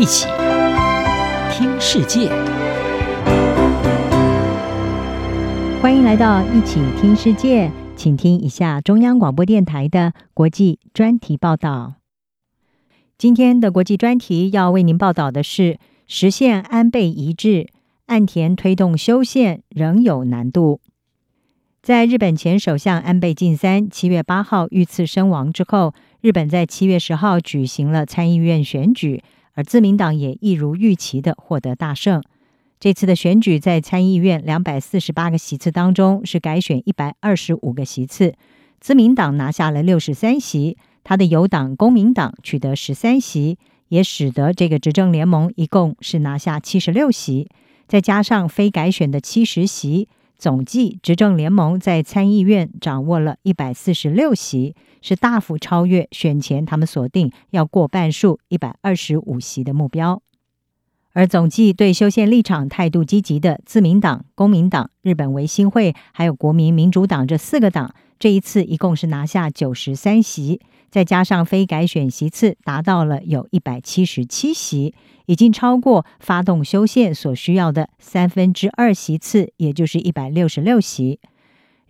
一起听世界，欢迎来到一起听世界，请听一下中央广播电台的国际专题报道。今天的国际专题要为您报道的是：实现安倍一致，岸田推动修宪仍有难度。在日本前首相安倍晋三七月八号遇刺身亡之后，日本在七月十号举行了参议院选举，而自民党也一如预期的获得大胜。这次的选举在参议院两百四十八个席次当中是改选一百二十五个席次，自民党拿下了六十三席，他的友党公民党取得十三席，也使得这个执政联盟一共是拿下七十六席，再加上非改选的七十席。总计，执政联盟在参议院掌握了一百四十六席，是大幅超越选前他们锁定要过半数一百二十五席的目标。而总计对修宪立场态度积极的自民党、公民党、日本维新会还有国民民主党这四个党，这一次一共是拿下九十三席。再加上非改选席次达到了有一百七十七席，已经超过发动修宪所需要的三分之二席次，也就是一百六十六席。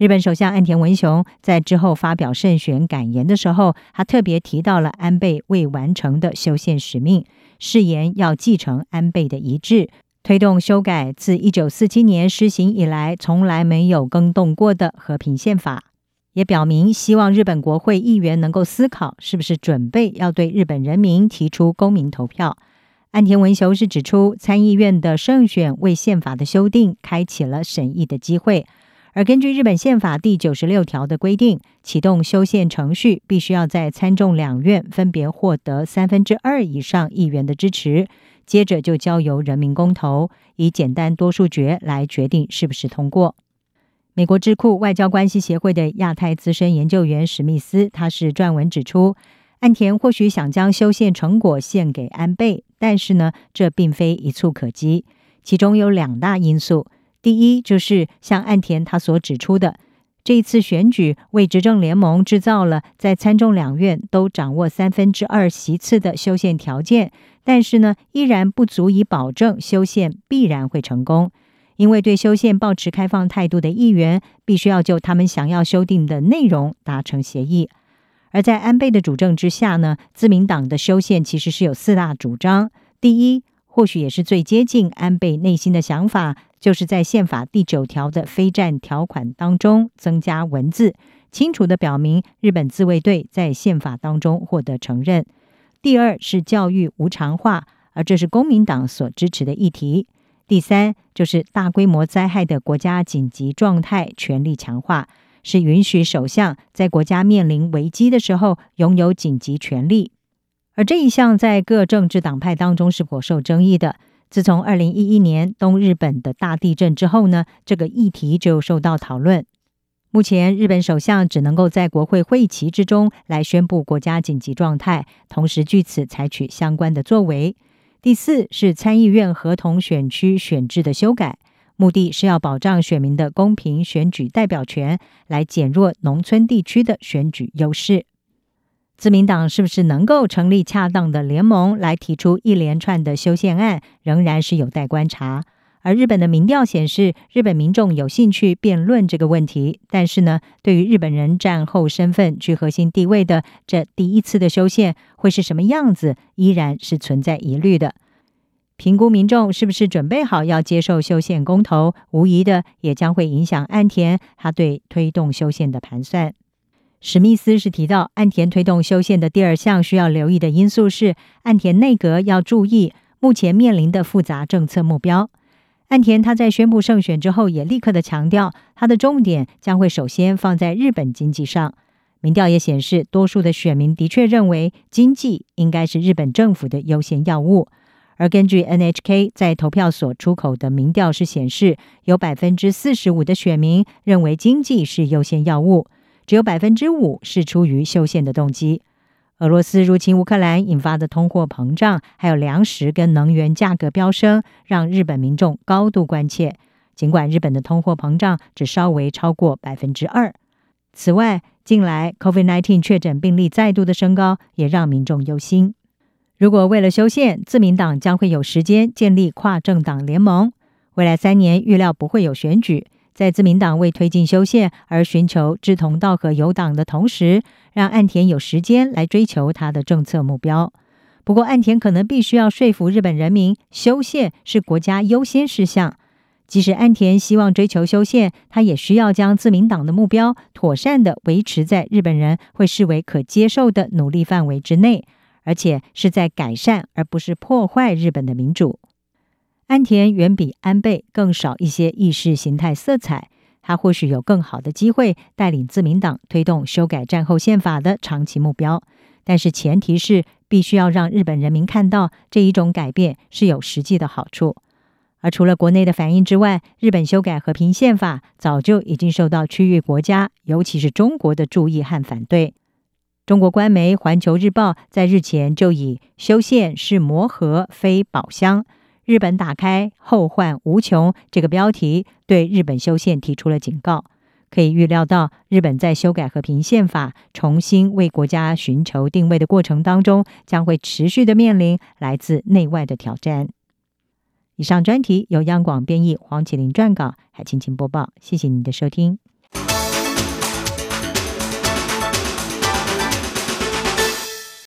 日本首相岸田文雄在之后发表胜选感言的时候，他特别提到了安倍未完成的修宪使命，誓言要继承安倍的遗志，推动修改自一九四七年施行以来从来没有更动过的和平宪法。也表明希望日本国会议员能够思考，是不是准备要对日本人民提出公民投票。岸田文雄是指出，参议院的胜选为宪法的修订开启了审议的机会。而根据日本宪法第九十六条的规定，启动修宪程序必须要在参众两院分别获得三分之二以上议员的支持，接着就交由人民公投，以简单多数决来决定是不是通过。美国智库外交关系协会的亚太资深研究员史密斯，他是撰文指出，岸田或许想将修宪成果献给安倍，但是呢，这并非一蹴可及。其中有两大因素：第一，就是像岸田他所指出的，这一次选举为执政联盟制造了在参众两院都掌握三分之二席次的修宪条件，但是呢，依然不足以保证修宪必然会成功。因为对修宪抱持开放态度的议员，必须要就他们想要修订的内容达成协议。而在安倍的主政之下呢，自民党的修宪其实是有四大主张。第一，或许也是最接近安倍内心的想法，就是在宪法第九条的非战条款当中增加文字，清楚地表明日本自卫队在宪法当中获得承认。第二是教育无偿化，而这是公民党所支持的议题。第三就是大规模灾害的国家紧急状态权力强化，是允许首相在国家面临危机的时候拥有紧急权力。而这一项在各政治党派当中是颇受争议的。自从二零一一年东日本的大地震之后呢，这个议题就受到讨论。目前日本首相只能够在国会会议期之中来宣布国家紧急状态，同时据此采取相关的作为。第四是参议院合同选区选制的修改，目的是要保障选民的公平选举代表权，来减弱农村地区的选举优势。自民党是不是能够成立恰当的联盟来提出一连串的修宪案，仍然是有待观察。而日本的民调显示，日本民众有兴趣辩论这个问题，但是呢，对于日本人战后身份具核心地位的这第一次的修宪会是什么样子，依然是存在疑虑的。评估民众是不是准备好要接受修宪公投，无疑的也将会影响岸田他对推动修宪的盘算。史密斯是提到，岸田推动修宪的第二项需要留意的因素是，岸田内阁要注意目前面临的复杂政策目标。岸田他在宣布胜选之后，也立刻的强调，他的重点将会首先放在日本经济上。民调也显示，多数的选民的确认为经济应该是日本政府的优先要务。而根据 NHK 在投票所出口的民调是显示，有百分之四十五的选民认为经济是优先要务，只有百分之五是出于修宪的动机。俄罗斯入侵乌克兰引发的通货膨胀，还有粮食跟能源价格飙升，让日本民众高度关切。尽管日本的通货膨胀只稍微超过百分之二，此外，近来 COVID-19 确诊病例再度的升高，也让民众忧心。如果为了修宪，自民党将会有时间建立跨政党联盟。未来三年预料不会有选举。在自民党为推进修宪而寻求志同道合友党的同时，让岸田有时间来追求他的政策目标。不过，岸田可能必须要说服日本人民，修宪是国家优先事项。即使岸田希望追求修宪，他也需要将自民党的目标妥善地维持在日本人会视为可接受的努力范围之内，而且是在改善而不是破坏日本的民主。安田远比安倍更少一些意识形态色彩，他或许有更好的机会带领自民党推动修改战后宪法的长期目标，但是前提是必须要让日本人民看到这一种改变是有实际的好处。而除了国内的反应之外，日本修改和平宪法早就已经受到区域国家，尤其是中国的注意和反对。中国官媒《环球日报》在日前就以“修宪是魔盒，非宝箱，日本打开后患无穷”这个标题，对日本修宪提出了警告。可以预料到，日本在修改和平宪法、重新为国家寻求定位的过程当中，将会持续的面临来自内外的挑战。以上专题由央广编译，黄启麟撰稿，海青青播报。谢谢您的收听。